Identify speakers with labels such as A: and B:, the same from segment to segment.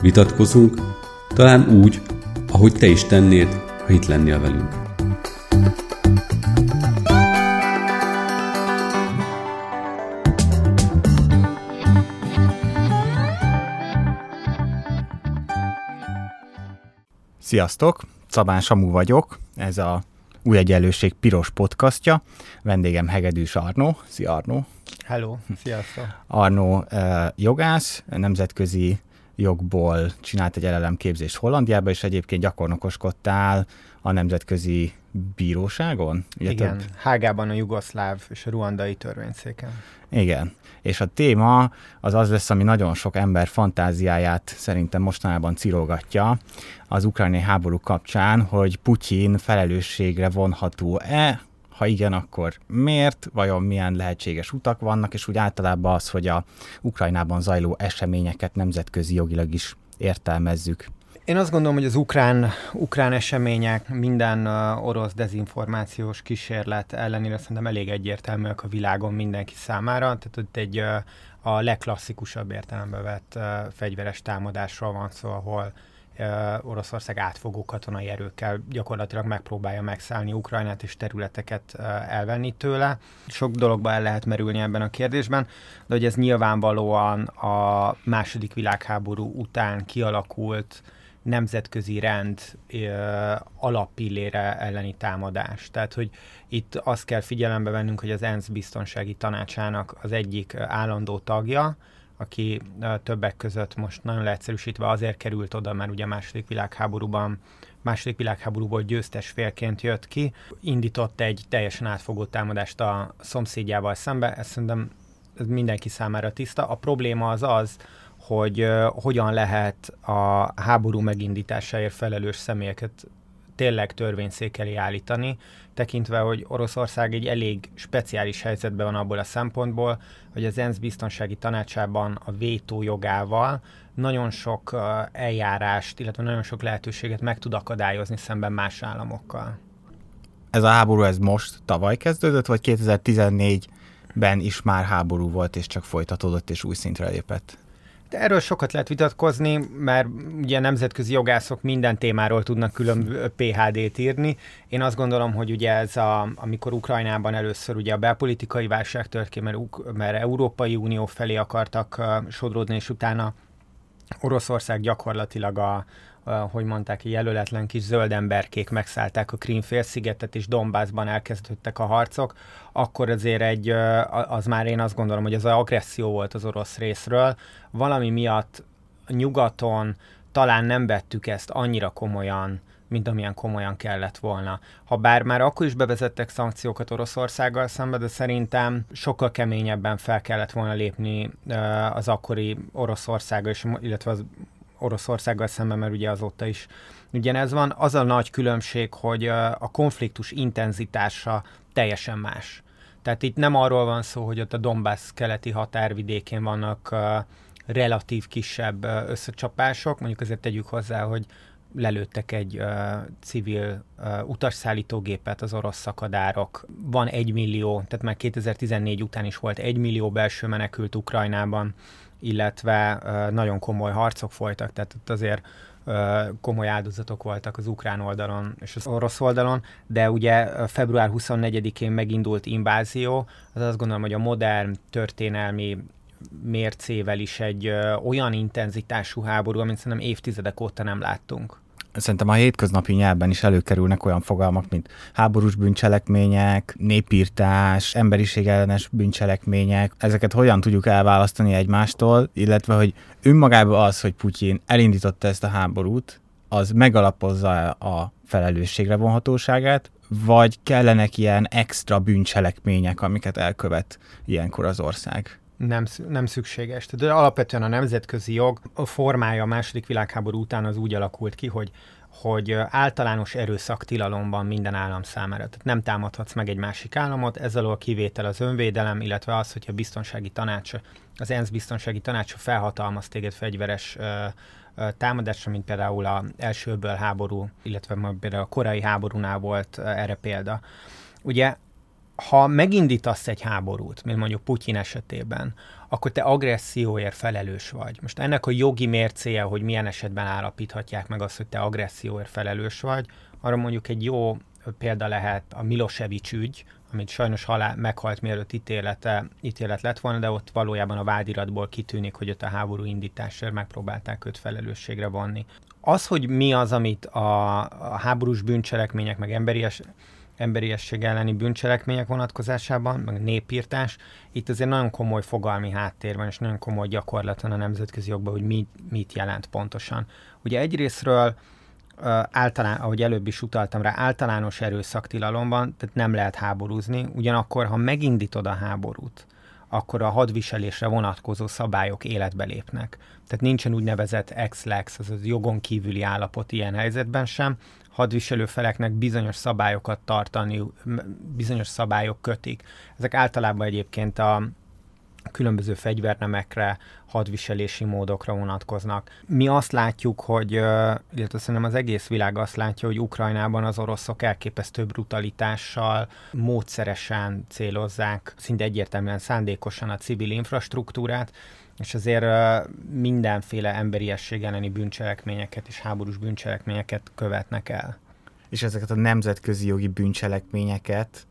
A: vitatkozunk, talán úgy, ahogy te is tennéd, ha itt lennél velünk.
B: Sziasztok! Szabán Samu vagyok, ez a Új Egyenlőség piros podcastja. Vendégem Hegedűs Arnó. Szia Arnó!
C: Hello, sziasztok!
B: Arnó uh, jogász, nemzetközi jogból csinált egy LLM-képzést Hollandiába, és egyébként gyakornokoskodtál a nemzetközi bíróságon?
C: Ugye Igen, több... Hágában a jugoszláv és a ruandai törvényszéken.
B: Igen, és a téma az az lesz, ami nagyon sok ember fantáziáját szerintem mostanában cirogatja az ukrajnai háború kapcsán, hogy Putyin felelősségre vonható-e, ha igen, akkor miért, vajon milyen lehetséges utak vannak, és úgy általában az, hogy a Ukrajnában zajló eseményeket nemzetközi jogilag is értelmezzük.
C: Én azt gondolom, hogy az ukrán, ukrán események minden orosz dezinformációs kísérlet ellenére szerintem elég egyértelműek a világon mindenki számára. Tehát ott egy a legklasszikusabb értelembe vett fegyveres támadásról van szó, ahol Oroszország átfogó katonai erőkkel gyakorlatilag megpróbálja megszállni Ukrajnát és területeket elvenni tőle. Sok dologba el lehet merülni ebben a kérdésben, de hogy ez nyilvánvalóan a második világháború után kialakult nemzetközi rend ö, elleni támadás. Tehát, hogy itt azt kell figyelembe vennünk, hogy az ENSZ biztonsági tanácsának az egyik állandó tagja, aki többek között most nagyon leegyszerűsítve azért került oda, mert ugye a második világháborúban második világháborúból győztes félként jött ki, indított egy teljesen átfogó támadást a szomszédjával szembe, ez szerintem mindenki számára tiszta. A probléma az az, hogy hogyan lehet a háború megindításáért felelős személyeket tényleg törvényszék elé állítani, tekintve, hogy Oroszország egy elég speciális helyzetben van abból a szempontból, hogy az ENSZ biztonsági tanácsában a vétó jogával nagyon sok eljárást, illetve nagyon sok lehetőséget meg tud akadályozni szemben más államokkal.
B: Ez a háború ez most tavaly kezdődött, vagy 2014-ben is már háború volt, és csak folytatódott és új szintre lépett?
C: Erről sokat lehet vitatkozni, mert ugye nemzetközi jogászok minden témáról tudnak külön PHD-t írni. Én azt gondolom, hogy ugye ez a, amikor Ukrajnában először ugye a belpolitikai válság tört ki, mert, mert Európai Unió felé akartak sodródni, és utána Oroszország gyakorlatilag a, hogy mondták, jelöletlen kis zöld emberkék megszállták a Krímfélszigetet, és Dombászban elkezdődtek a harcok, akkor azért egy, az már én azt gondolom, hogy az agresszió volt az orosz részről. Valami miatt nyugaton talán nem vettük ezt annyira komolyan, mint amilyen komolyan kellett volna. Ha bár már akkor is bevezettek szankciókat Oroszországgal szemben, de szerintem sokkal keményebben fel kellett volna lépni az akkori Oroszországgal, illetve az Oroszországgal szemben, mert ugye azóta is ugyanez van. Az a nagy különbség, hogy a konfliktus intenzitása teljesen más. Tehát itt nem arról van szó, hogy ott a Donbass keleti határvidékén vannak relatív kisebb összecsapások, mondjuk azért tegyük hozzá, hogy lelőttek egy uh, civil uh, utasszállítógépet az orosz szakadárok. Van egy millió, tehát már 2014 után is volt egy millió belső menekült Ukrajnában illetve nagyon komoly harcok folytak, tehát ott azért komoly áldozatok voltak az ukrán oldalon és az orosz oldalon, de ugye február 24-én megindult invázió, az azt gondolom, hogy a modern történelmi mércével is egy olyan intenzitású háború, amit szerintem évtizedek óta nem láttunk
B: szerintem a hétköznapi nyelvben is előkerülnek olyan fogalmak, mint háborús bűncselekmények, népírtás, emberiségellenes bűncselekmények. Ezeket hogyan tudjuk elválasztani egymástól, illetve hogy önmagában az, hogy Putyin elindította ezt a háborút, az megalapozza a felelősségre vonhatóságát, vagy kellenek ilyen extra bűncselekmények, amiket elkövet ilyenkor az ország?
C: Nem, nem szükséges. Tehát alapvetően a nemzetközi jog a formája a második világháború után az úgy alakult ki, hogy hogy általános erőszaktilalom van minden állam számára. Tehát nem támadhatsz meg egy másik államot, ezzel a kivétel az önvédelem, illetve az, hogyha a biztonsági tanács, az ENSZ biztonsági tanácsa felhatalmaz téged fegyveres támadásra, mint például a elsőből háború, illetve például a korai háborúnál volt erre példa. Ugye ha megindítasz egy háborút, mint mondjuk Putyin esetében, akkor te agresszióért felelős vagy. Most ennek a jogi mércéje, hogy milyen esetben állapíthatják meg azt, hogy te agresszióért felelős vagy, arra mondjuk egy jó példa lehet a Milosevic ügy, amit sajnos halál, meghalt mielőtt ítélete, ítélet lett volna, de ott valójában a vádiratból kitűnik, hogy ott a háború indításért megpróbálták őt felelősségre vonni. Az, hogy mi az, amit a, a háborús bűncselekmények, meg emberies emberiesség elleni bűncselekmények vonatkozásában, meg népírtás, itt azért nagyon komoly fogalmi háttér van, és nagyon komoly gyakorlaton a nemzetközi jogban, hogy mit, mit jelent pontosan. Ugye egyrésztről általán, ahogy előbb is utaltam rá, általános erőszaktilalom van, tehát nem lehet háborúzni, ugyanakkor, ha megindítod a háborút, akkor a hadviselésre vonatkozó szabályok életbe lépnek. Tehát nincsen úgynevezett ex-lex, azaz jogon kívüli állapot ilyen helyzetben sem, hadviselő feleknek bizonyos szabályokat tartani, bizonyos szabályok kötik. Ezek általában egyébként a különböző fegyvernemekre, hadviselési módokra vonatkoznak. Mi azt látjuk, hogy, illetve szerintem az egész világ azt látja, hogy Ukrajnában az oroszok elképesztő brutalitással, módszeresen célozzák, szinte egyértelműen szándékosan a civil infrastruktúrát, és azért mindenféle emberiesség elleni bűncselekményeket és háborús bűncselekményeket követnek el.
B: És ezeket a nemzetközi jogi bűncselekményeket,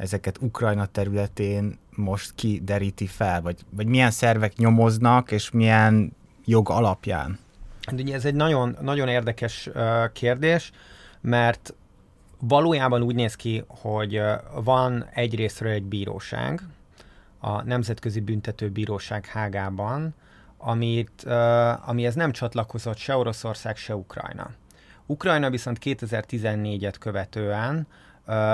B: ezeket Ukrajna területén most ki deríti fel, vagy, vagy milyen szervek nyomoznak, és milyen jog alapján?
C: Hát ugye ez egy nagyon, nagyon érdekes kérdés, mert valójában úgy néz ki, hogy uh, van egyrésztről egy bíróság, a Nemzetközi Büntetőbíróság hágában, amit, uh, amihez nem csatlakozott se Oroszország, se Ukrajna. Ukrajna viszont 2014-et követően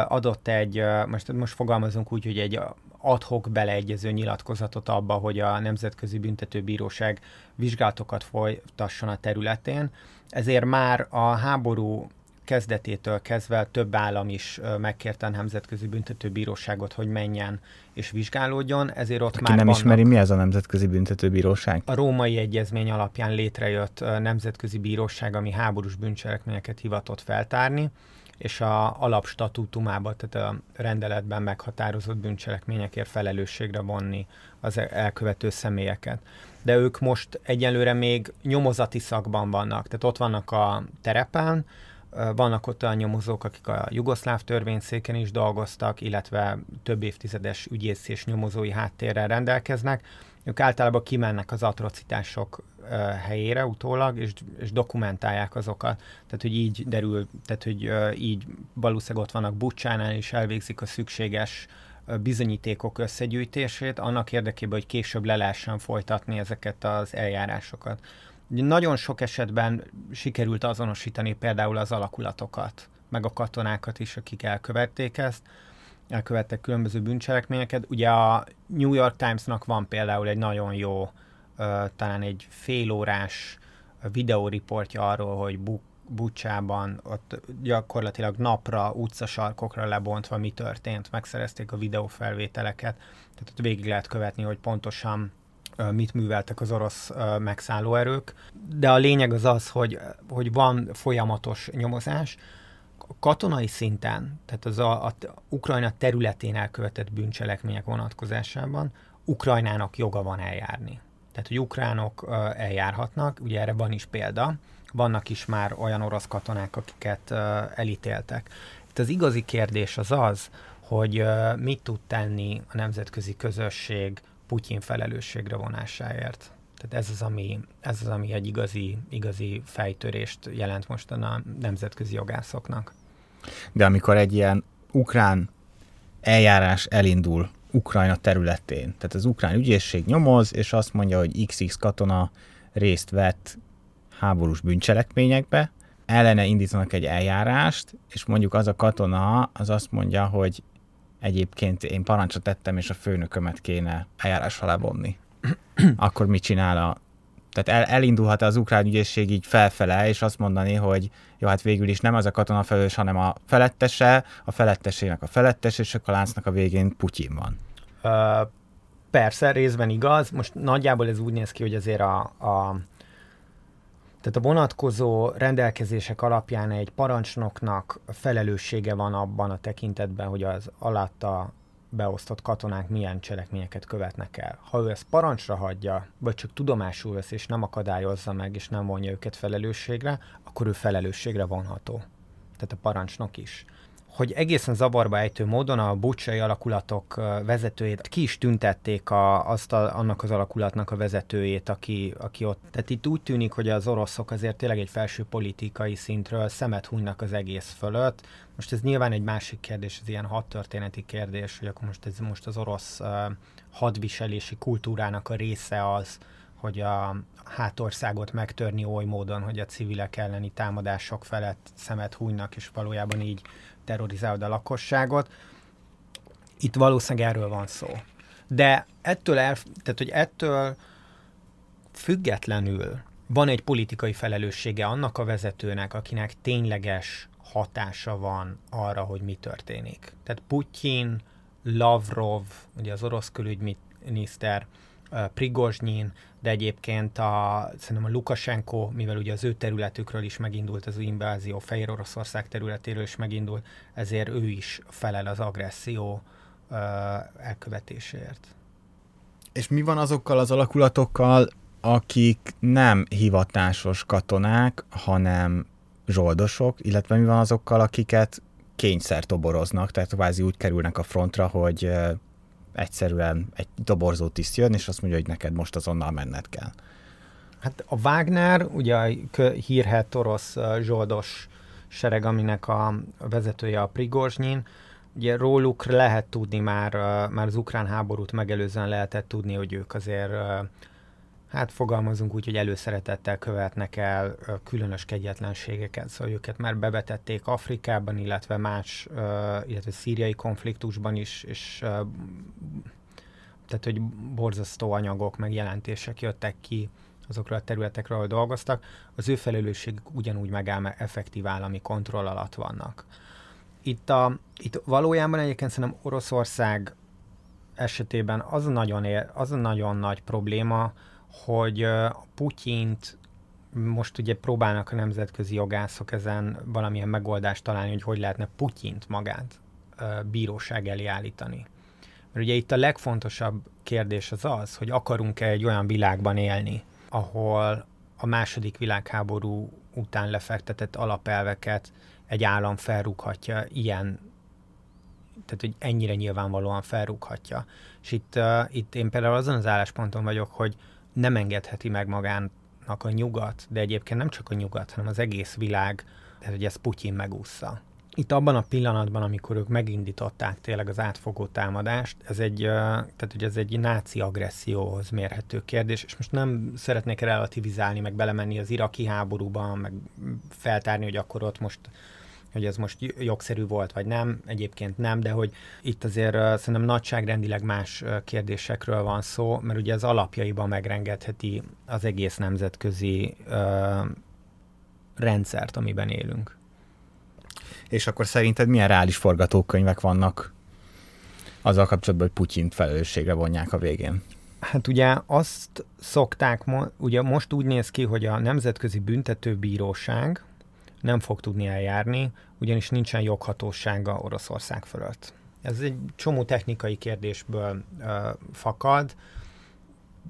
C: adott egy, most, most fogalmazunk úgy, hogy egy adhok beleegyező nyilatkozatot abba, hogy a Nemzetközi Büntetőbíróság vizsgálatokat folytasson a területén. Ezért már a háború kezdetétől kezdve több állam is megkérte a Nemzetközi Büntetőbíróságot, hogy menjen és vizsgálódjon, ezért ott
B: Aki
C: már
B: nem ismeri, mi ez a Nemzetközi Büntetőbíróság?
C: A római egyezmény alapján létrejött nemzetközi bíróság, ami háborús bűncselekményeket hivatott feltárni, és a alapstatútumában, tehát a rendeletben meghatározott bűncselekményekért felelősségre vonni az elkövető személyeket. De ők most egyelőre még nyomozati szakban vannak, tehát ott vannak a terepen, vannak ott olyan nyomozók, akik a jugoszláv törvényszéken is dolgoztak, illetve több évtizedes ügyész és nyomozói háttérrel rendelkeznek. Ők általában kimennek az atrocitások helyére utólag, és, és dokumentálják azokat. Tehát, hogy így derül, tehát, hogy így valószínűleg ott vannak Bucsánál, és elvégzik a szükséges bizonyítékok összegyűjtését, annak érdekében, hogy később le lehessen folytatni ezeket az eljárásokat. Nagyon sok esetben sikerült azonosítani például az alakulatokat, meg a katonákat is, akik elkövették ezt, elkövettek különböző bűncselekményeket. Ugye a New York Timesnak van például egy nagyon jó, talán egy félórás videóriportja arról, hogy Buk Bucsában, ott gyakorlatilag napra, utcasarkokra lebontva mi történt, megszerezték a videófelvételeket, tehát ott végig lehet követni, hogy pontosan mit műveltek az orosz megszállóerők. De a lényeg az az, hogy, hogy van folyamatos nyomozás, katonai szinten, tehát az a, a Ukrajna területén elkövetett bűncselekmények vonatkozásában Ukrajnának joga van eljárni. Tehát, hogy ukránok eljárhatnak, ugye erre van is példa, vannak is már olyan orosz katonák, akiket elítéltek. Itt az igazi kérdés az az, hogy mit tud tenni a nemzetközi közösség Putyin felelősségre vonásáért. Tehát ez az, ami, ez az, ami egy igazi, igazi fejtörést jelent most a nemzetközi jogászoknak.
B: De amikor egy ilyen ukrán eljárás elindul Ukrajna területén, tehát az ukrán ügyészség nyomoz, és azt mondja, hogy XX katona részt vett háborús bűncselekményekbe, ellene indítanak egy eljárást, és mondjuk az a katona az azt mondja, hogy egyébként én parancsot tettem, és a főnökömet kéne eljárás alá vonni. Akkor mit csinál a... Tehát el, elindulhat az ukrán ügyészség így felfele, és azt mondani, hogy jó, hát végül is nem az a katona felelős, hanem a felettese, a felettesének a felettes, és akkor a láncnak a végén Putyin van.
C: Persze, részben igaz. Most nagyjából ez úgy néz ki, hogy azért a, a tehát a vonatkozó rendelkezések alapján egy parancsnoknak felelőssége van abban a tekintetben, hogy az alatta beosztott katonák milyen cselekményeket követnek el. Ha ő ezt parancsra hagyja, vagy csak tudomásul vesz, és nem akadályozza meg, és nem vonja őket felelősségre, akkor ő felelősségre vonható. Tehát a parancsnok is hogy egészen zavarba ejtő módon a bucsai alakulatok vezetőjét ki is tüntették a, azt a, annak az alakulatnak a vezetőjét, aki, aki ott. Tehát itt úgy tűnik, hogy az oroszok azért tényleg egy felső politikai szintről szemet hunynak az egész fölött. Most ez nyilván egy másik kérdés, ez ilyen hadtörténeti kérdés, hogy akkor most ez most az orosz uh, hadviselési kultúrának a része az, hogy a hátországot megtörni oly módon, hogy a civilek elleni támadások felett szemet hunynak, és valójában így terrorizálod a lakosságot. Itt valószínűleg erről van szó. De ettől, el, tehát, hogy ettől függetlenül van egy politikai felelőssége annak a vezetőnek, akinek tényleges hatása van arra, hogy mi történik. Tehát Putyin, Lavrov, ugye az orosz külügyminiszter, Prigozsnyin, de egyébként a, szerintem a Lukasenko, mivel ugye az ő területükről is megindult az invázió, Fehér Oroszország területéről is megindult, ezért ő is felel az agresszió uh, elkövetéséért.
B: És mi van azokkal az alakulatokkal, akik nem hivatásos katonák, hanem zsoldosok, illetve mi van azokkal, akiket kényszer toboroznak, tehát kvázi úgy kerülnek a frontra, hogy egyszerűen egy doborzó tiszt jön, és azt mondja, hogy neked most azonnal menned kell.
C: Hát a Wagner, ugye hírhet orosz zsoldos sereg, aminek a vezetője a Prigozsnyin, ugye róluk lehet tudni már, már az ukrán háborút megelőzően lehetett tudni, hogy ők azért hát fogalmazunk úgy, hogy előszeretettel követnek el különös kegyetlenségeket, szóval őket már bevetették Afrikában, illetve más, illetve szíriai konfliktusban is, és tehát, hogy borzasztó anyagok, meg jelentések jöttek ki azokról a területekről, ahol dolgoztak, az ő felelősségük ugyanúgy megáll, mert effektív állami kontroll alatt vannak. Itt, a, itt valójában egyébként szerintem Oroszország esetében az a nagyon, ér, az a nagyon nagy probléma, hogy Putyint most ugye próbálnak a nemzetközi jogászok ezen valamilyen megoldást találni, hogy hogy lehetne Putyint magát bíróság elé állítani. Mert ugye itt a legfontosabb kérdés az az, hogy akarunk-e egy olyan világban élni, ahol a második világháború után lefektetett alapelveket egy állam felrúghatja ilyen, tehát hogy ennyire nyilvánvalóan felrúghatja. És itt, uh, itt én például azon az állásponton vagyok, hogy nem engedheti meg magának a nyugat, de egyébként nem csak a nyugat, hanem az egész világ, hogy ezt Putyin megúszza. Itt abban a pillanatban, amikor ők megindították tényleg az átfogó támadást, ez egy, tehát hogy ez egy náci agresszióhoz mérhető kérdés, és most nem szeretnék relativizálni, meg belemenni az iraki háborúba, meg feltárni, hogy akkor ott most hogy ez most jogszerű volt, vagy nem, egyébként nem, de hogy itt azért szerintem nagyságrendileg más kérdésekről van szó, mert ugye az alapjaiban megrengetheti az egész nemzetközi uh, rendszert, amiben élünk.
B: És akkor szerinted milyen reális forgatókönyvek vannak azzal kapcsolatban, hogy Putyint felelősségre vonják a végén?
C: Hát ugye azt szokták, ugye most úgy néz ki, hogy a Nemzetközi Büntetőbíróság, nem fog tudni eljárni, ugyanis nincsen joghatósága Oroszország fölött. Ez egy csomó technikai kérdésből ö, fakad.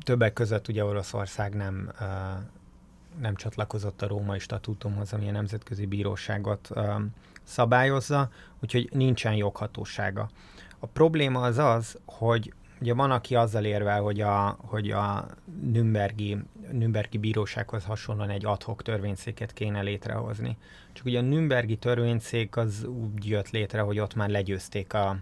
C: Többek között ugye Oroszország nem, ö, nem csatlakozott a római statútumhoz, ami a nemzetközi bíróságot ö, szabályozza, úgyhogy nincsen joghatósága. A probléma az az, hogy Ugye van, aki azzal érvel, hogy a, hogy a Nürnbergi, Nürnbergi bírósághoz hasonlóan egy adhok törvényszéket kéne létrehozni. Csak ugye a Nürnbergi törvényszék az úgy jött létre, hogy ott már legyőzték a,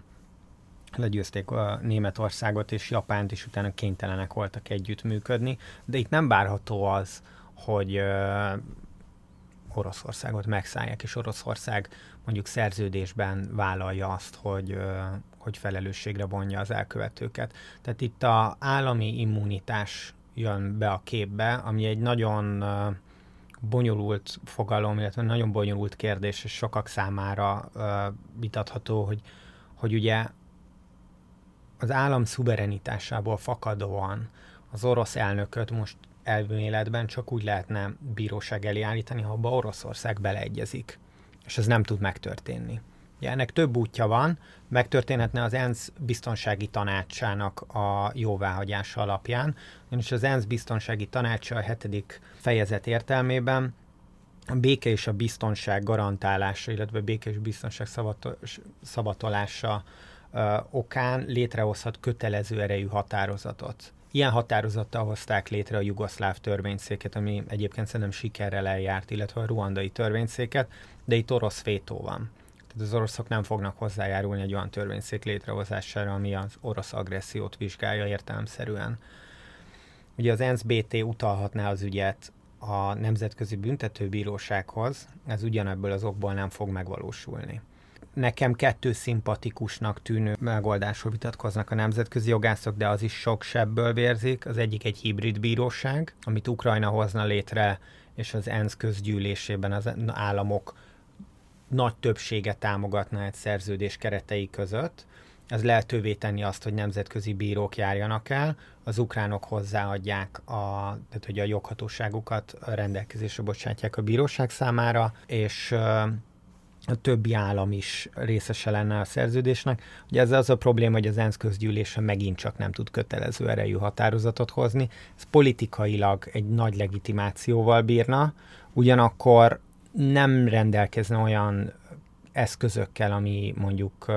C: legyőzték a Németországot és Japánt, és utána kénytelenek voltak együttműködni, de itt nem várható az, hogy Oroszországot megszállják, és Oroszország mondjuk szerződésben vállalja azt, hogy, hogy felelősségre vonja az elkövetőket. Tehát itt a állami immunitás jön be a képbe, ami egy nagyon bonyolult fogalom, illetve nagyon bonyolult kérdés, és sokak számára vitatható, hogy, hogy ugye az állam szuverenitásából fakadóan az orosz elnököt most elméletben csak úgy lehetne bíróság elé állítani, ha abba Oroszország beleegyezik. És ez nem tud megtörténni. Ugye ennek több útja van, megtörténhetne az ENSZ biztonsági tanácsának a jóváhagyása alapján, és az ENSZ biztonsági tanácsa a hetedik fejezet értelmében a béke és a biztonság garantálása, illetve béke és biztonság szabatolása okán létrehozhat kötelező erejű határozatot. Ilyen határozattal hozták létre a jugoszláv törvényszéket, ami egyébként szerintem sikerrel eljárt, illetve a ruandai törvényszéket, de itt orosz vétó van. Tehát az oroszok nem fognak hozzájárulni egy olyan törvényszék létrehozására, ami az orosz agressziót vizsgálja értelemszerűen. Ugye az ENSZ-BT utalhatná az ügyet a Nemzetközi Büntetőbírósághoz, ez ugyanebből az okból nem fog megvalósulni nekem kettő szimpatikusnak tűnő megoldásról vitatkoznak a nemzetközi jogászok, de az is sok sebből vérzik. Az egyik egy hibrid bíróság, amit Ukrajna hozna létre, és az ENSZ közgyűlésében az államok nagy többsége támogatná egy szerződés keretei között. Ez lehetővé tenni azt, hogy nemzetközi bírók járjanak el, az ukránok hozzáadják, a, tehát hogy a joghatóságukat rendelkezésre bocsátják a bíróság számára, és a többi állam is részese lenne a szerződésnek. Ugye ez az a probléma, hogy az ENSZ közgyűlése megint csak nem tud kötelező erejű határozatot hozni. Ez politikailag egy nagy legitimációval bírna, ugyanakkor nem rendelkezne olyan eszközökkel, ami mondjuk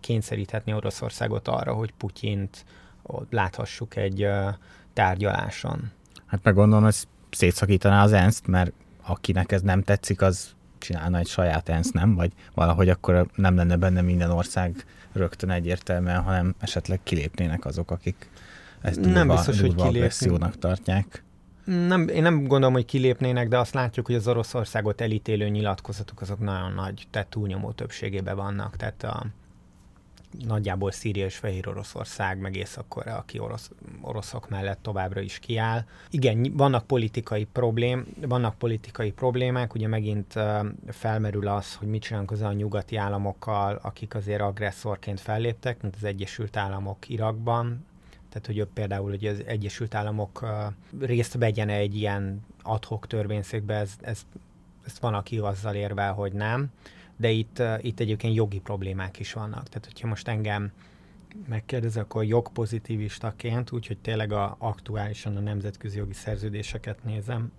C: kényszeríthetni Oroszországot arra, hogy Putyint láthassuk egy tárgyaláson.
B: Hát meg gondolom, hogy szétszakítaná az ENSZ-t, mert akinek ez nem tetszik, az csinálna egy saját ENSZ, nem? Vagy valahogy akkor nem lenne benne minden ország rögtön egyértelműen, hanem esetleg kilépnének azok, akik ezt durva, nem biztos, durva hogy agressziónak tartják.
C: Nem, én nem gondolom, hogy kilépnének, de azt látjuk, hogy az Oroszországot elítélő nyilatkozatok azok nagyon nagy, tehát túlnyomó többségében vannak. Tehát a, nagyjából Szíria és Fehér Oroszország, meg Észak-Korea, aki orosz, oroszok mellett továbbra is kiáll. Igen, vannak politikai, problém, vannak politikai problémák, ugye megint felmerül az, hogy mit csinálunk az a nyugati államokkal, akik azért agresszorként felléptek, mint az Egyesült Államok Irakban, tehát hogy például hogy az Egyesült Államok részt vegyen egy ilyen adhok törvényszékbe, ez, ez, ezt van, aki azzal érvel, hogy nem de itt, itt egyébként jogi problémák is vannak. Tehát, hogyha most engem megkérdez, akkor jogpozitivistaként, úgyhogy tényleg a, aktuálisan a nemzetközi jogi szerződéseket nézem,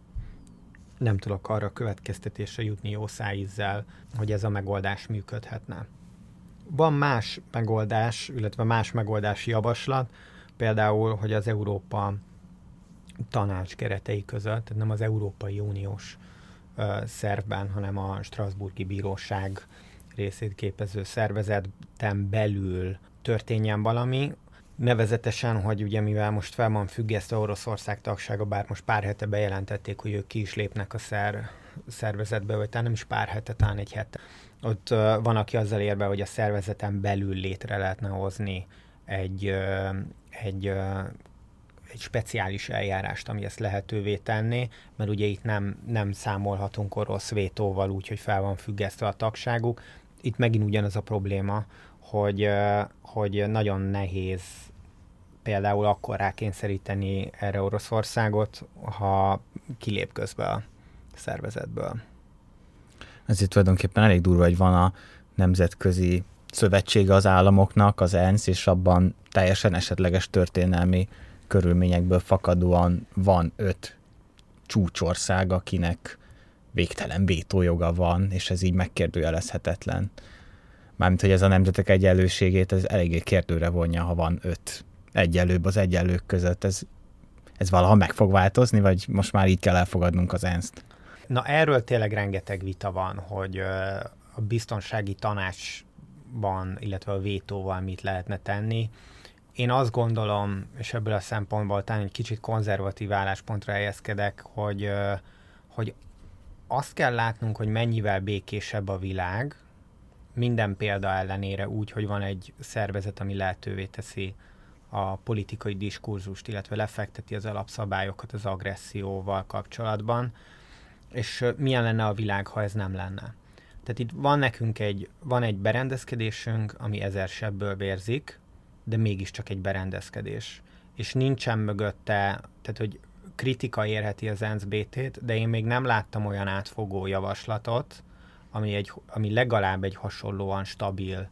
C: nem tudok arra következtetésre jutni jó szájízzel, hogy ez a megoldás működhetne. Van más megoldás, illetve más megoldási javaslat, például, hogy az Európa tanács keretei között, tehát nem az Európai Uniós szervben, hanem a Strasburgi Bíróság részét képező szervezeten belül történjen valami, Nevezetesen, hogy ugye mivel most fel van függesztve Oroszország tagsága, bár most pár hete bejelentették, hogy ők ki is lépnek a szer, szervezetbe, vagy talán nem is pár hete, talán egy hete. Ott uh, van, aki azzal érve, hogy a szervezeten belül létre lehetne hozni egy, uh, egy egy speciális eljárást, ami ezt lehetővé tenné, mert ugye itt nem, nem számolhatunk orosz vétóval úgy, hogy fel van függesztve a tagságuk. Itt megint ugyanaz a probléma, hogy, hogy nagyon nehéz például akkor rákényszeríteni erre Oroszországot, ha kilép közbe a szervezetből.
B: itt tulajdonképpen elég durva, hogy van a nemzetközi szövetsége az államoknak, az ENSZ, és abban teljesen esetleges történelmi körülményekből fakadóan van öt csúcsország, akinek végtelen vétójoga van, és ez így megkérdőjelezhetetlen. Mármint, hogy ez a nemzetek egyenlőségét, ez eléggé kérdőre vonja, ha van öt egyenlőbb az egyenlők között. Ez, ez valaha meg fog változni, vagy most már így kell elfogadnunk az ENSZ-t?
C: Na erről tényleg rengeteg vita van, hogy a biztonsági tanácsban, illetve a vétóval mit lehetne tenni én azt gondolom, és ebből a szempontból talán egy kicsit konzervatív álláspontra helyezkedek, hogy, hogy azt kell látnunk, hogy mennyivel békésebb a világ, minden példa ellenére úgy, hogy van egy szervezet, ami lehetővé teszi a politikai diskurzust, illetve lefekteti az alapszabályokat az agresszióval kapcsolatban, és milyen lenne a világ, ha ez nem lenne. Tehát itt van nekünk egy, van egy berendezkedésünk, ami ezer sebből vérzik, de mégiscsak egy berendezkedés. És nincsen mögötte, tehát hogy kritika érheti az NSBT-t, de én még nem láttam olyan átfogó javaslatot, ami, egy, ami legalább egy hasonlóan stabil,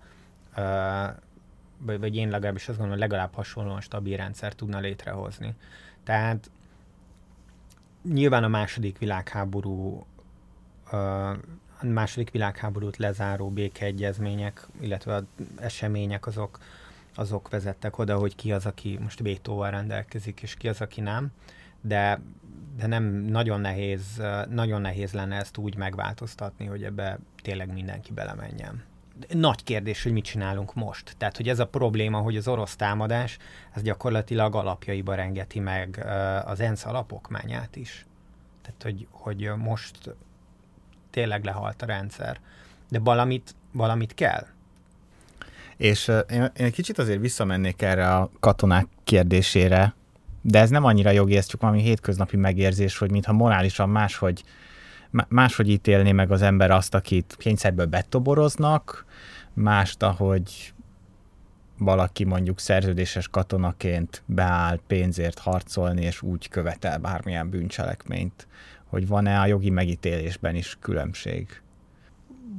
C: vagy én legalábbis azt gondolom, legalább hasonlóan stabil rendszer tudna létrehozni. Tehát nyilván a második világháború a második világháborút lezáró békeegyezmények, illetve az események azok, azok vezettek oda, hogy ki az, aki most vétóval rendelkezik, és ki az, aki nem. De, de nem nagyon nehéz, nagyon nehéz lenne ezt úgy megváltoztatni, hogy ebbe tényleg mindenki belemenjen. Nagy kérdés, hogy mit csinálunk most. Tehát, hogy ez a probléma, hogy az orosz támadás, ez gyakorlatilag alapjaiba rengeti meg az ENSZ alapokmányát is. Tehát, hogy, hogy most tényleg lehalt a rendszer. De valamit, valamit kell.
B: És én, én egy kicsit azért visszamennék erre a katonák kérdésére, de ez nem annyira jogi, ez csak valami hétköznapi megérzés, hogy mintha morálisan máshogy, máshogy ítélné meg az ember azt, akit kényszerből betoboroznak, mást, ahogy valaki mondjuk szerződéses katonaként beáll pénzért harcolni, és úgy követel bármilyen bűncselekményt hogy van-e a jogi megítélésben is különbség?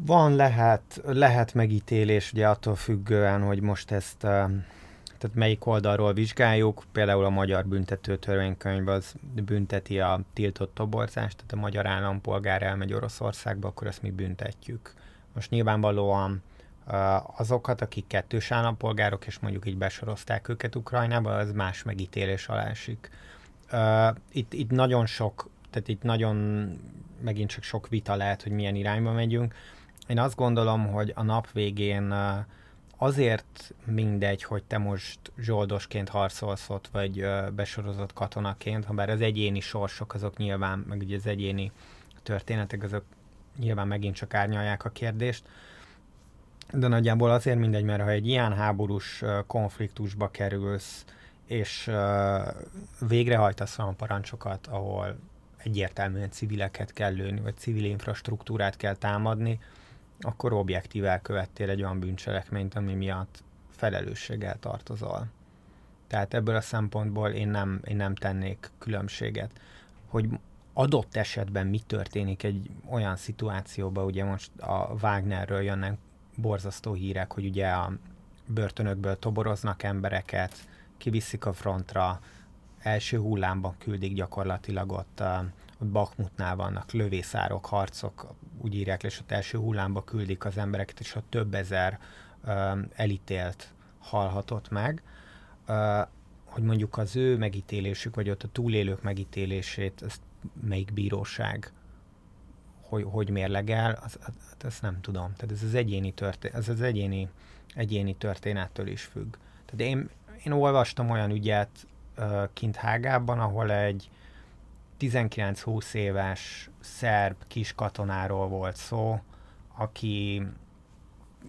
C: Van, lehet, lehet megítélés, ugye attól függően, hogy most ezt tehát melyik oldalról vizsgáljuk, például a magyar büntető törvénykönyv az bünteti a tiltott toborzást, tehát a magyar állampolgár elmegy Oroszországba, akkor ezt mi büntetjük. Most nyilvánvalóan azokat, akik kettős állampolgárok, és mondjuk így besorozták őket Ukrajnába, az más megítélés alá esik. Itt, itt nagyon sok tehát itt nagyon megint csak sok vita lehet, hogy milyen irányba megyünk. Én azt gondolom, hogy a nap végén azért mindegy, hogy te most zsoldosként harcolsz ott, vagy besorozott katonaként, ha bár az egyéni sorsok azok nyilván, meg ugye az egyéni történetek azok nyilván megint csak árnyalják a kérdést, de nagyjából azért mindegy, mert ha egy ilyen háborús konfliktusba kerülsz, és végrehajtasz olyan parancsokat, ahol egyértelműen civileket kell lőni, vagy civil infrastruktúrát kell támadni, akkor objektív elkövettél egy olyan bűncselekményt, ami miatt felelősséggel tartozol. Tehát ebből a szempontból én nem, én nem tennék különbséget. Hogy adott esetben mi történik egy olyan szituációban, ugye most a Wagnerről jönnek borzasztó hírek, hogy ugye a börtönökből toboroznak embereket, kiviszik a frontra, első hullámban küldik gyakorlatilag ott, ott Bakmutnál vannak lövészárok, harcok, úgy írják és ott első hullámba küldik az embereket, és ott több ezer elítélt halhatott meg, hogy mondjuk az ő megítélésük, vagy ott a túlélők megítélését, ezt melyik bíróság hogy, hogy mérlegel, az, az, azt nem tudom. Tehát ez az egyéni, történ- ez az egyéni, egyéni történettől is függ. Tehát én, én olvastam olyan ügyet, kint Hágában, ahol egy 19-20 éves szerb kis katonáról volt szó, aki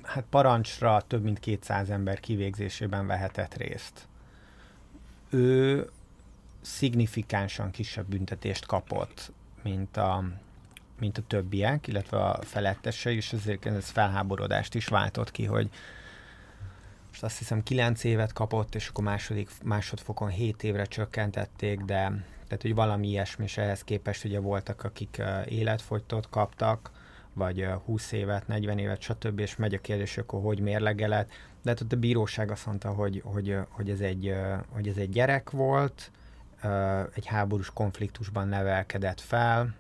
C: hát parancsra több mint 200 ember kivégzésében vehetett részt. Ő szignifikánsan kisebb büntetést kapott, mint a, mint a többiek, illetve a felettesei, és ezért ez felháborodást is váltott ki, hogy most azt hiszem 9 évet kapott, és akkor második, másodfokon 7 évre csökkentették, de tehát, hogy valami ilyesmi, és ehhez képest ugye voltak, akik életfogytot kaptak, vagy 20 évet, 40 évet, stb., és megy a kérdés, akkor hogy mérlegelet. De hát ott a bíróság azt mondta, hogy, hogy, hogy, ez, egy, hogy ez egy gyerek volt, egy háborús konfliktusban nevelkedett fel,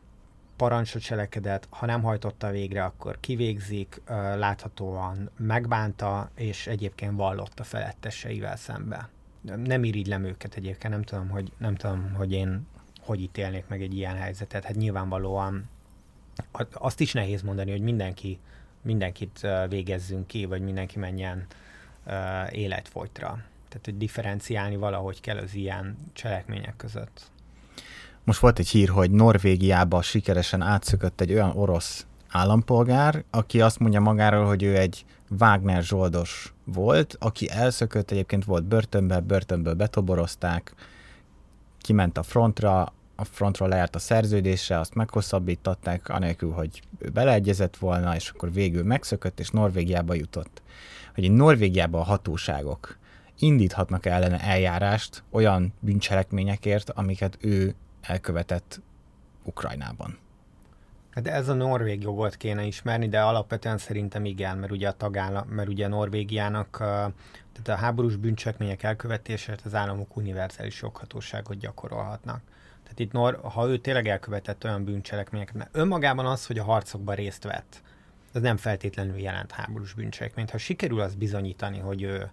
C: parancsot cselekedett, ha nem hajtotta végre, akkor kivégzik, láthatóan megbánta, és egyébként vallott feletteseivel szembe. Nem irigylem őket egyébként, nem tudom, hogy, nem tudom, hogy én hogy ítélnék meg egy ilyen helyzetet. Hát nyilvánvalóan azt is nehéz mondani, hogy mindenki, mindenkit végezzünk ki, vagy mindenki menjen életfolytra. Tehát, hogy differenciálni valahogy kell az ilyen cselekmények között.
B: Most volt egy hír, hogy Norvégiába sikeresen átszökött egy olyan orosz állampolgár, aki azt mondja magáról, hogy ő egy Wagner zsoldos volt, aki elszökött, egyébként volt börtönbe, börtönből betoborozták, kiment a frontra, a frontról lejárt a szerződése, azt meghosszabbították, anélkül, hogy ő beleegyezett volna, és akkor végül megszökött, és Norvégiába jutott. Hogy Norvégiában a hatóságok indíthatnak ellene eljárást olyan bűncselekményekért, amiket ő elkövetett Ukrajnában.
C: Hát ez a norvég jogot kéne ismerni, de alapvetően szerintem igen, mert ugye a tagállam, mert ugye Norvégiának, tehát a háborús bűncselekmények elkövetésért az államok univerzális joghatóságot gyakorolhatnak. Tehát itt, Nor- ha ő tényleg elkövetett olyan bűncselekményeket, mert önmagában az, hogy a harcokban részt vett, ez nem feltétlenül jelent háborús bűncselekményt. Ha sikerül azt bizonyítani, hogy ő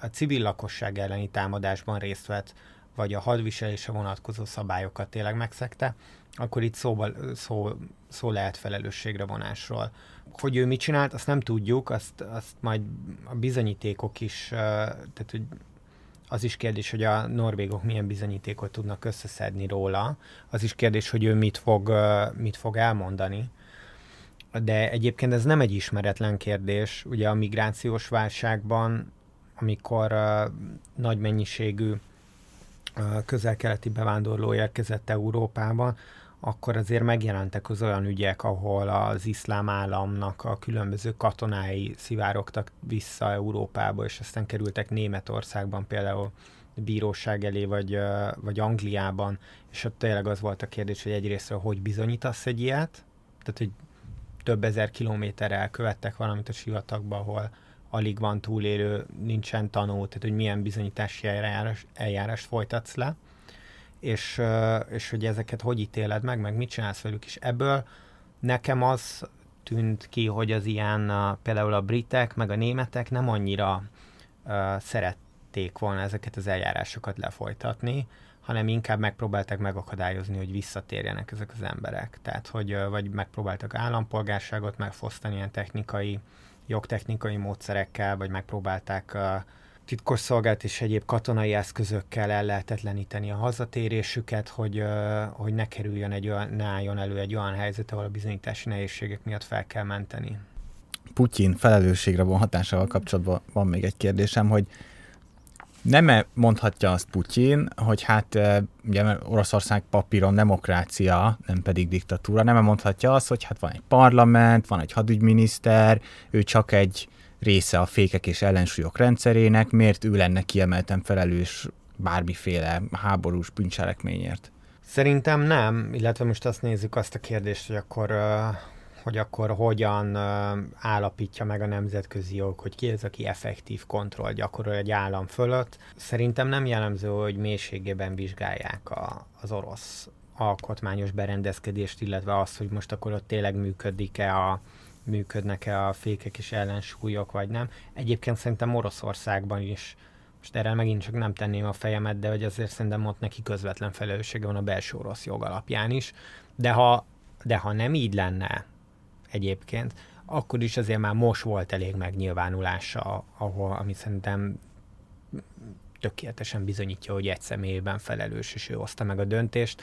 C: a civil lakosság elleni támadásban részt vett, vagy a hadviselésre vonatkozó szabályokat tényleg megszegte, akkor itt szóba, szó, szó lehet felelősségre vonásról. Hogy ő mit csinált, azt nem tudjuk, azt, azt majd a bizonyítékok is, tehát hogy az is kérdés, hogy a norvégok milyen bizonyítékot tudnak összeszedni róla, az is kérdés, hogy ő mit fog, mit fog elmondani. De egyébként ez nem egy ismeretlen kérdés. Ugye a migrációs válságban, amikor nagy mennyiségű közel-keleti bevándorló érkezett Európában, akkor azért megjelentek az olyan ügyek, ahol az iszlám államnak a különböző katonái szivárogtak vissza Európába, és aztán kerültek Németországban például bíróság elé, vagy, vagy Angliában, és ott tényleg az volt a kérdés, hogy egyrészt, hogy bizonyítasz egy ilyet, tehát, hogy több ezer kilométerre elkövettek valamit a sivatagba, ahol alig van túlélő, nincsen tanú, tehát hogy milyen bizonyítási eljárás, eljárást folytatsz le, és, és hogy ezeket hogy ítéled meg, meg mit csinálsz velük, és ebből nekem az tűnt ki, hogy az ilyen például a britek, meg a németek nem annyira uh, szerették volna ezeket az eljárásokat lefolytatni, hanem inkább megpróbálták megakadályozni, hogy visszatérjenek ezek az emberek. Tehát, hogy vagy megpróbáltak állampolgárságot megfosztani ilyen technikai, jogtechnikai módszerekkel, vagy megpróbálták uh, titkosszolgált és egyéb katonai eszközökkel el lehetetleníteni a hazatérésüket, hogy, hogy ne kerüljön egy olyan, ne álljon elő egy olyan helyzet, ahol a bizonyítási nehézségek miatt fel kell menteni.
B: Putyin felelősségre vonhatásával kapcsolatban van még egy kérdésem, hogy nem -e mondhatja azt Putyin, hogy hát ugye Oroszország papíron demokrácia, nem pedig diktatúra, nem -e mondhatja azt, hogy hát van egy parlament, van egy hadügyminiszter, ő csak egy része a fékek és ellensúlyok rendszerének, miért ő lenne kiemelten felelős bármiféle háborús bűncselekményért?
C: Szerintem nem, illetve most azt nézzük azt a kérdést, hogy akkor hogy akkor hogyan állapítja meg a nemzetközi jog, hogy ki az, aki effektív kontroll gyakorol egy állam fölött. Szerintem nem jellemző, hogy mélységében vizsgálják a, az orosz alkotmányos berendezkedést, illetve azt, hogy most akkor ott tényleg működik-e a, működnek-e a fékek és ellensúlyok, vagy nem. Egyébként szerintem Oroszországban is, most erre megint csak nem tenném a fejemet, de hogy azért szerintem ott neki közvetlen felelőssége van a belső orosz jog alapján is. De ha, de ha nem így lenne egyébként, akkor is azért már most volt elég megnyilvánulása, ahol, ami szerintem tökéletesen bizonyítja, hogy egy személyében felelős, és ő hozta meg a döntést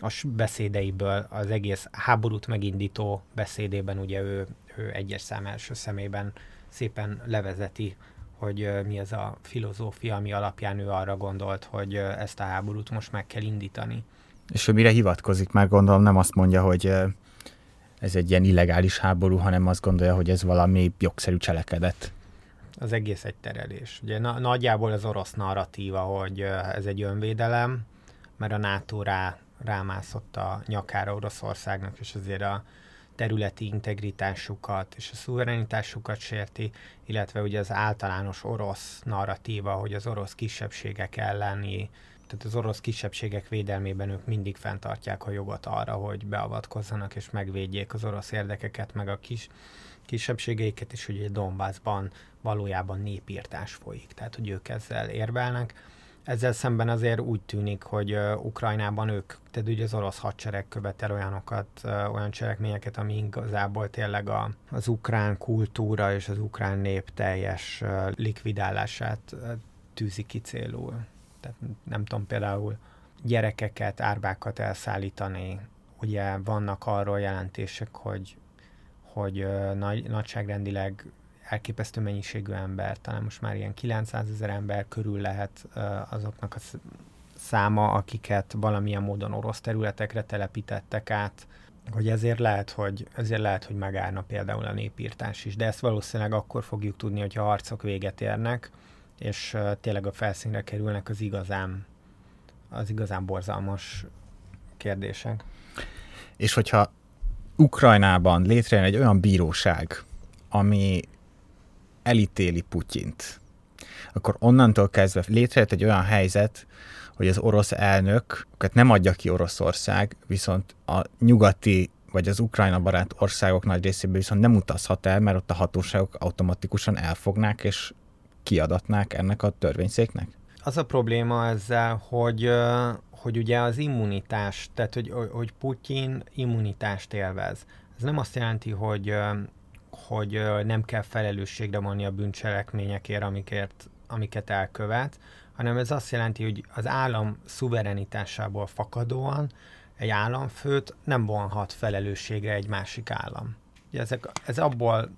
C: a beszédeiből, az egész háborút megindító beszédében ugye ő, ő egyes szám első szemében szépen levezeti, hogy mi ez a filozófia, ami alapján ő arra gondolt, hogy ezt a háborút most meg kell indítani.
B: És ő mire hivatkozik? Már gondolom nem azt mondja, hogy ez egy ilyen illegális háború, hanem azt gondolja, hogy ez valami jogszerű cselekedet.
C: Az egész egy terelés. Ugye na- nagyjából az orosz narratíva, hogy ez egy önvédelem, mert a NATO rá rámászott a nyakára Oroszországnak, és azért a területi integritásukat és a szuverenitásukat sérti, illetve ugye az általános orosz narratíva, hogy az orosz kisebbségek elleni, tehát az orosz kisebbségek védelmében ők mindig fenntartják a jogot arra, hogy beavatkozzanak és megvédjék az orosz érdekeket, meg a kis, kisebbségeiket, és ugye Donbassban valójában népírtás folyik, tehát hogy ők ezzel érvelnek ezzel szemben azért úgy tűnik, hogy uh, Ukrajnában ők, tehát ugye az orosz hadsereg követel olyanokat, uh, olyan cselekményeket, ami igazából tényleg a, az ukrán kultúra és az ukrán nép teljes uh, likvidálását uh, tűzi ki célul. Tehát nem tudom, például gyerekeket, árvákat elszállítani. Ugye vannak arról jelentések, hogy, hogy nagy, nagyságrendileg elképesztő mennyiségű ember, talán most már ilyen 900 ezer ember körül lehet azoknak a száma, akiket valamilyen módon orosz területekre telepítettek át, hogy ezért lehet, hogy, ezért lehet, hogy megállna például a népírtás is, de ezt valószínűleg akkor fogjuk tudni, hogyha harcok véget érnek, és tényleg a felszínre kerülnek az igazán, az igazán borzalmas kérdések.
B: És hogyha Ukrajnában létrejön egy olyan bíróság, ami elítéli Putyint, akkor onnantól kezdve létrejött egy olyan helyzet, hogy az orosz elnöket nem adja ki Oroszország, viszont a nyugati vagy az Ukrajna barát országok nagy részében viszont nem utazhat el, mert ott a hatóságok automatikusan elfognák és kiadatnák ennek a törvényszéknek?
C: Az a probléma ezzel, hogy, hogy ugye az immunitás, tehát hogy, hogy Putyin immunitást élvez. Ez nem azt jelenti, hogy, hogy nem kell felelősségre vonni a bűncselekményekért, amiket, amiket elkövet, hanem ez azt jelenti, hogy az állam szuverenitásából fakadóan egy államfőt nem vonhat felelősségre egy másik állam. Ugye ezek, ez, abból,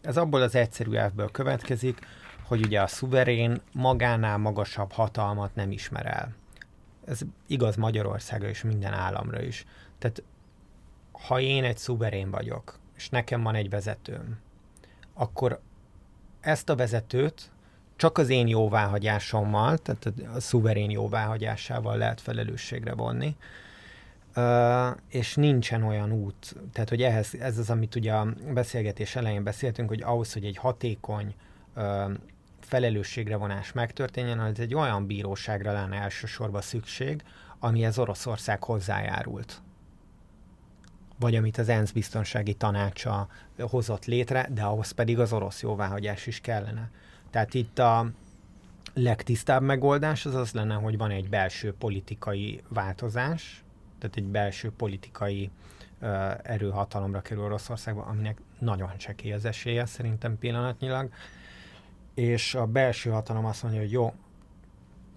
C: ez abból az egyszerű elvből következik, hogy ugye a szuverén magánál magasabb hatalmat nem ismer el. Ez igaz Magyarországra és minden államra is. Tehát ha én egy szuverén vagyok, és nekem van egy vezetőm, akkor ezt a vezetőt csak az én jóváhagyásommal, tehát a szuverén jóváhagyásával lehet felelősségre vonni, és nincsen olyan út, tehát hogy ehhez, ez az, amit ugye a beszélgetés elején beszéltünk, hogy ahhoz, hogy egy hatékony felelősségre vonás megtörténjen, az egy olyan bíróságra lenne elsősorban szükség, amihez Oroszország hozzájárult. Vagy amit az ENSZ biztonsági tanácsa hozott létre, de ahhoz pedig az orosz jóváhagyás is kellene. Tehát itt a legtisztább megoldás az az lenne, hogy van egy belső politikai változás, tehát egy belső politikai erőhatalomra kerül Oroszországban, aminek nagyon csekély az esélye szerintem pillanatnyilag, és a belső hatalom azt mondja, hogy jó,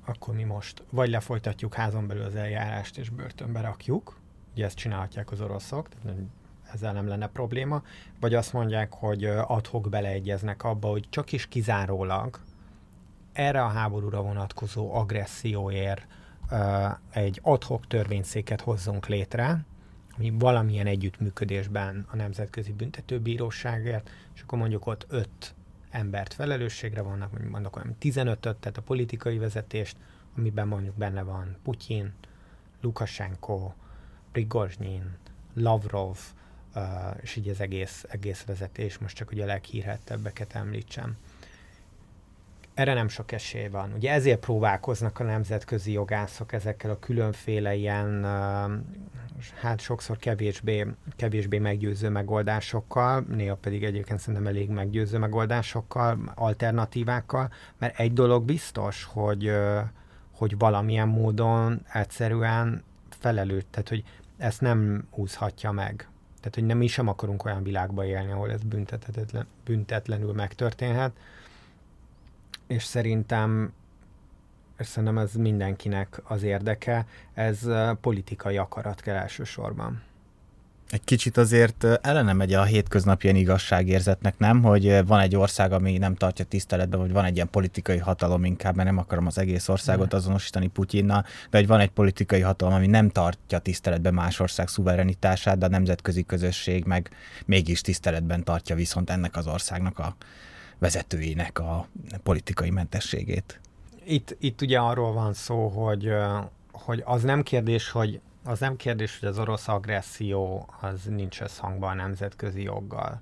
C: akkor mi most vagy lefolytatjuk házon belül az eljárást és börtönbe rakjuk, ugye ezt csinálhatják az oroszok, tehát ezzel nem lenne probléma, vagy azt mondják, hogy adhok beleegyeznek abba, hogy csak is kizárólag erre a háborúra vonatkozó agresszióért egy adhok törvényszéket hozzunk létre, ami valamilyen együttműködésben a Nemzetközi Büntetőbíróságért, és akkor mondjuk ott öt embert felelősségre vannak, mondok olyan 15-öt, tehát a politikai vezetést, amiben mondjuk benne van Putyin, Lukashenko, Prigozsnyin, Lavrov, és így az egész, egész vezetés, most csak ugye a leghírhettebbeket említsem. Erre nem sok esély van. Ugye ezért próbálkoznak a nemzetközi jogászok ezekkel a különféle ilyen, hát sokszor kevésbé, kevésbé meggyőző megoldásokkal, néha pedig egyébként szerintem elég meggyőző megoldásokkal, alternatívákkal, mert egy dolog biztos, hogy, hogy valamilyen módon egyszerűen felelőtt, tehát hogy ezt nem úszhatja meg. Tehát, hogy nem mi sem akarunk olyan világba élni, ahol ez büntetetlen, büntetlenül megtörténhet. És szerintem és szerintem ez mindenkinek az érdeke, ez politikai akarat kell elsősorban
B: egy kicsit azért ellene megy a hétköznapi ilyen igazságérzetnek, nem? Hogy van egy ország, ami nem tartja tiszteletben, vagy van egy ilyen politikai hatalom inkább, mert nem akarom az egész országot azonosítani Putyinnal, de hogy van egy politikai hatalom, ami nem tartja tiszteletben más ország szuverenitását, de a nemzetközi közösség meg mégis tiszteletben tartja viszont ennek az országnak a vezetőinek a politikai mentességét.
C: Itt, itt ugye arról van szó, hogy, hogy az nem kérdés, hogy az nem kérdés, hogy az orosz agresszió az nincs összhangban a nemzetközi joggal.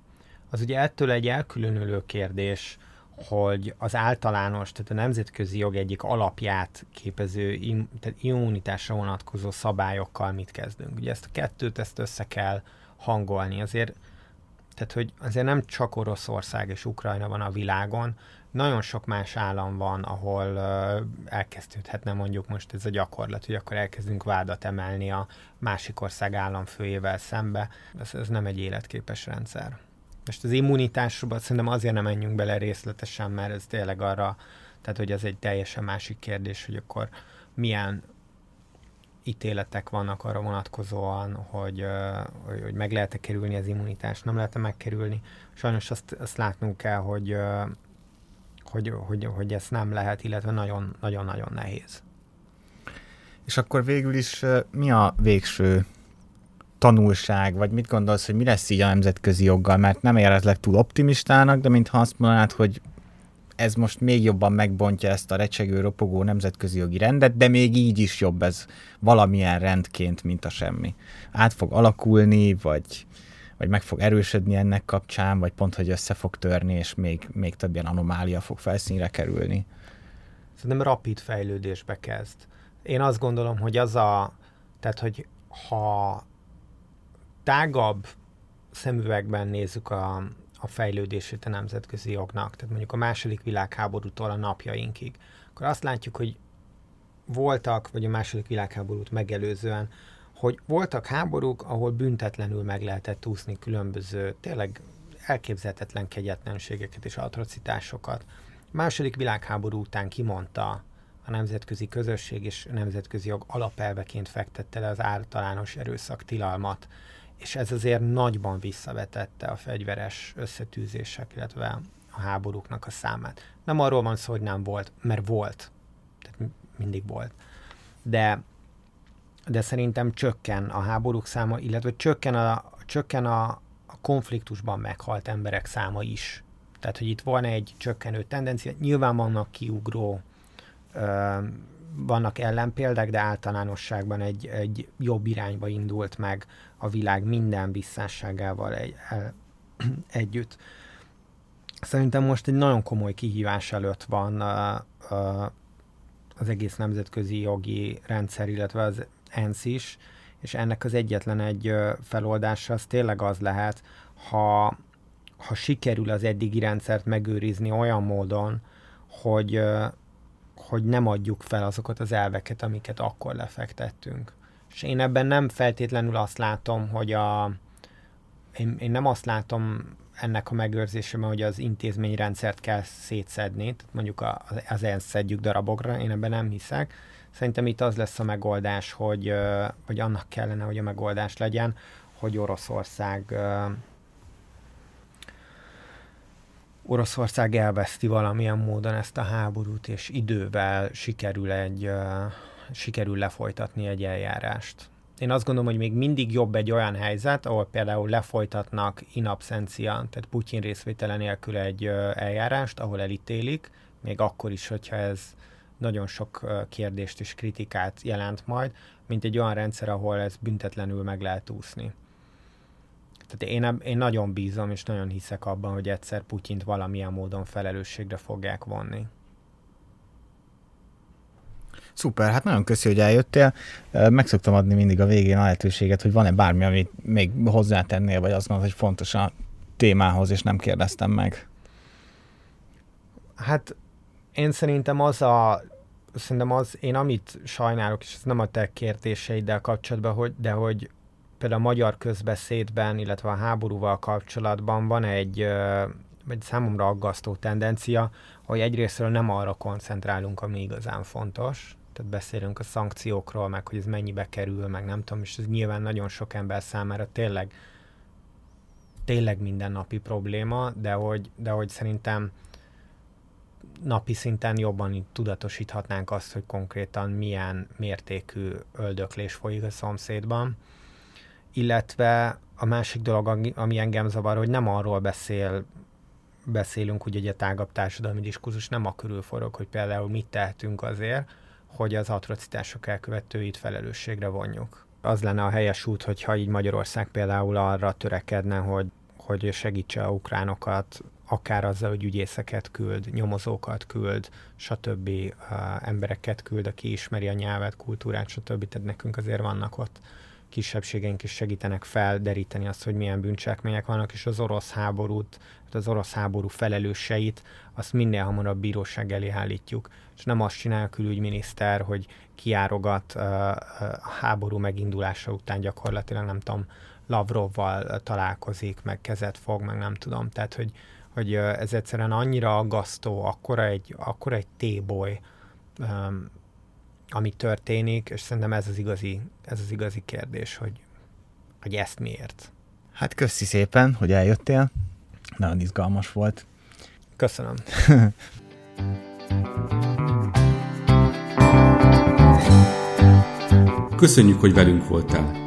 C: Az ugye ettől egy elkülönülő kérdés, hogy az általános, tehát a nemzetközi jog egyik alapját képező tehát immunitásra vonatkozó szabályokkal mit kezdünk. Ugye ezt a kettőt, ezt össze kell hangolni. Azért, tehát hogy azért nem csak Oroszország és Ukrajna van a világon, nagyon sok más állam van, ahol uh, elkezdődhetne mondjuk most ez a gyakorlat, hogy akkor elkezdünk vádat emelni a másik ország államfőjével szembe. Ez, ez nem egy életképes rendszer. Most az immunitásba szerintem azért nem menjünk bele részletesen, mert ez tényleg arra, tehát hogy ez egy teljesen másik kérdés, hogy akkor milyen ítéletek vannak arra vonatkozóan, hogy, hogy, hogy meg lehet-e kerülni az immunitást, nem lehet-e megkerülni. Sajnos azt, azt látnunk kell, hogy, hogy, hogy, hogy ezt nem lehet, illetve nagyon-nagyon nehéz.
B: És akkor végül is mi a végső tanulság, vagy mit gondolsz, hogy mi lesz így a nemzetközi joggal, mert nem érezlek túl optimistának, de mintha azt mondanád, hogy ez most még jobban megbontja ezt a recsegő, ropogó nemzetközi jogi rendet, de még így is jobb ez valamilyen rendként, mint a semmi. Át fog alakulni, vagy, vagy meg fog erősödni ennek kapcsán, vagy pont, hogy össze fog törni, és még, még több ilyen anomália fog felszínre kerülni.
C: Szerintem rapid fejlődésbe kezd. Én azt gondolom, hogy az a, tehát, hogy ha tágabb szemüvegben nézzük a, a fejlődését a nemzetközi jognak, tehát mondjuk a második világháborútól a napjainkig, akkor azt látjuk, hogy voltak, vagy a második világháborút megelőzően, hogy voltak háborúk, ahol büntetlenül meg lehetett úszni különböző, tényleg elképzelhetetlen kegyetlenségeket és atrocitásokat. Második világháború után kimondta a nemzetközi közösség és a nemzetközi jog alapelveként fektette le az általános erőszak tilalmat és ez azért nagyban visszavetette a fegyveres összetűzések, illetve a háborúknak a számát. Nem arról van szó, hogy nem volt, mert volt. Tehát mindig volt. De, de szerintem csökken a háborúk száma, illetve csökken a, csökken a, a konfliktusban meghalt emberek száma is. Tehát, hogy itt van egy csökkenő tendencia. Nyilván vannak kiugró ö, vannak ellenpéldák, de általánosságban egy, egy jobb irányba indult meg a világ minden visszásságával egy, el, együtt. Szerintem most egy nagyon komoly kihívás előtt van a, a, az egész nemzetközi jogi rendszer, illetve az ENSZ is, és ennek az egyetlen egy feloldása az tényleg az lehet, ha, ha sikerül az eddigi rendszert megőrizni olyan módon, hogy, hogy nem adjuk fel azokat az elveket, amiket akkor lefektettünk. És én ebben nem feltétlenül azt látom, hogy a, én, én nem azt látom ennek a megőrzésében, hogy az intézményrendszert kell szétszedni, tehát mondjuk az ENSZ szedjük darabokra, én ebben nem hiszek. Szerintem itt az lesz a megoldás, hogy, vagy annak kellene, hogy a megoldás legyen, hogy Oroszország Oroszország elveszti valamilyen módon ezt a háborút, és idővel sikerül egy sikerül lefolytatni egy eljárást. Én azt gondolom, hogy még mindig jobb egy olyan helyzet, ahol például lefolytatnak in absentia, tehát Putyin részvétele nélkül egy eljárást, ahol elítélik, még akkor is, hogyha ez nagyon sok kérdést és kritikát jelent majd, mint egy olyan rendszer, ahol ez büntetlenül meg lehet úszni. Tehát én, én nagyon bízom, és nagyon hiszek abban, hogy egyszer Putyint valamilyen módon felelősségre fogják vonni.
B: Szuper, hát nagyon köszi, hogy eljöttél. Meg szoktam adni mindig a végén a lehetőséget, hogy van-e bármi, amit még hozzátennél, vagy azt gondolod, hogy fontos a témához, és nem kérdeztem meg.
C: Hát én szerintem az a szerintem az, én amit sajnálok, és ez nem a te kérdéseiddel kapcsolatban, hogy, de hogy például a magyar közbeszédben, illetve a háborúval kapcsolatban van egy, egy számomra aggasztó tendencia, hogy egyrésztről nem arra koncentrálunk, ami igazán fontos, tehát beszélünk a szankciókról, meg hogy ez mennyibe kerül, meg nem tudom, és ez nyilván nagyon sok ember számára tényleg tényleg mindennapi probléma, de hogy, de hogy szerintem napi szinten jobban tudatosíthatnánk azt, hogy konkrétan milyen mértékű öldöklés folyik a szomszédban. Illetve a másik dolog, ami engem zavar, hogy nem arról beszél beszélünk, hogy a tágabb társadalmi diskurzus nem a körül forog, hogy például mit tehetünk azért, hogy az atrocitások elkövetőit felelősségre vonjuk. Az lenne a helyes út, hogyha így Magyarország például arra törekedne, hogy, hogy segítse a ukránokat, akár azzal, hogy ügyészeket küld, nyomozókat küld, stb. embereket küld, aki ismeri a nyelvet, kultúrát, stb. Tehát nekünk azért vannak ott kisebbségeink is segítenek felderíteni azt, hogy milyen bűncselekmények vannak, és az orosz háborút, az orosz háború felelőseit, azt minél hamarabb bíróság elé állítjuk. És nem azt csinál a külügyminiszter, hogy kiárogat a háború megindulása után gyakorlatilag, nem tudom, Lavrovval találkozik, meg kezet fog, meg nem tudom. Tehát, hogy, hogy ez egyszerűen annyira aggasztó, akkora egy, akkora egy téboly, ami történik, és szerintem ez az igazi, ez az igazi kérdés, hogy, hogy ezt miért.
B: Hát köszi szépen, hogy eljöttél. Nagyon izgalmas volt.
C: Köszönöm.
A: Köszönjük, hogy velünk voltál.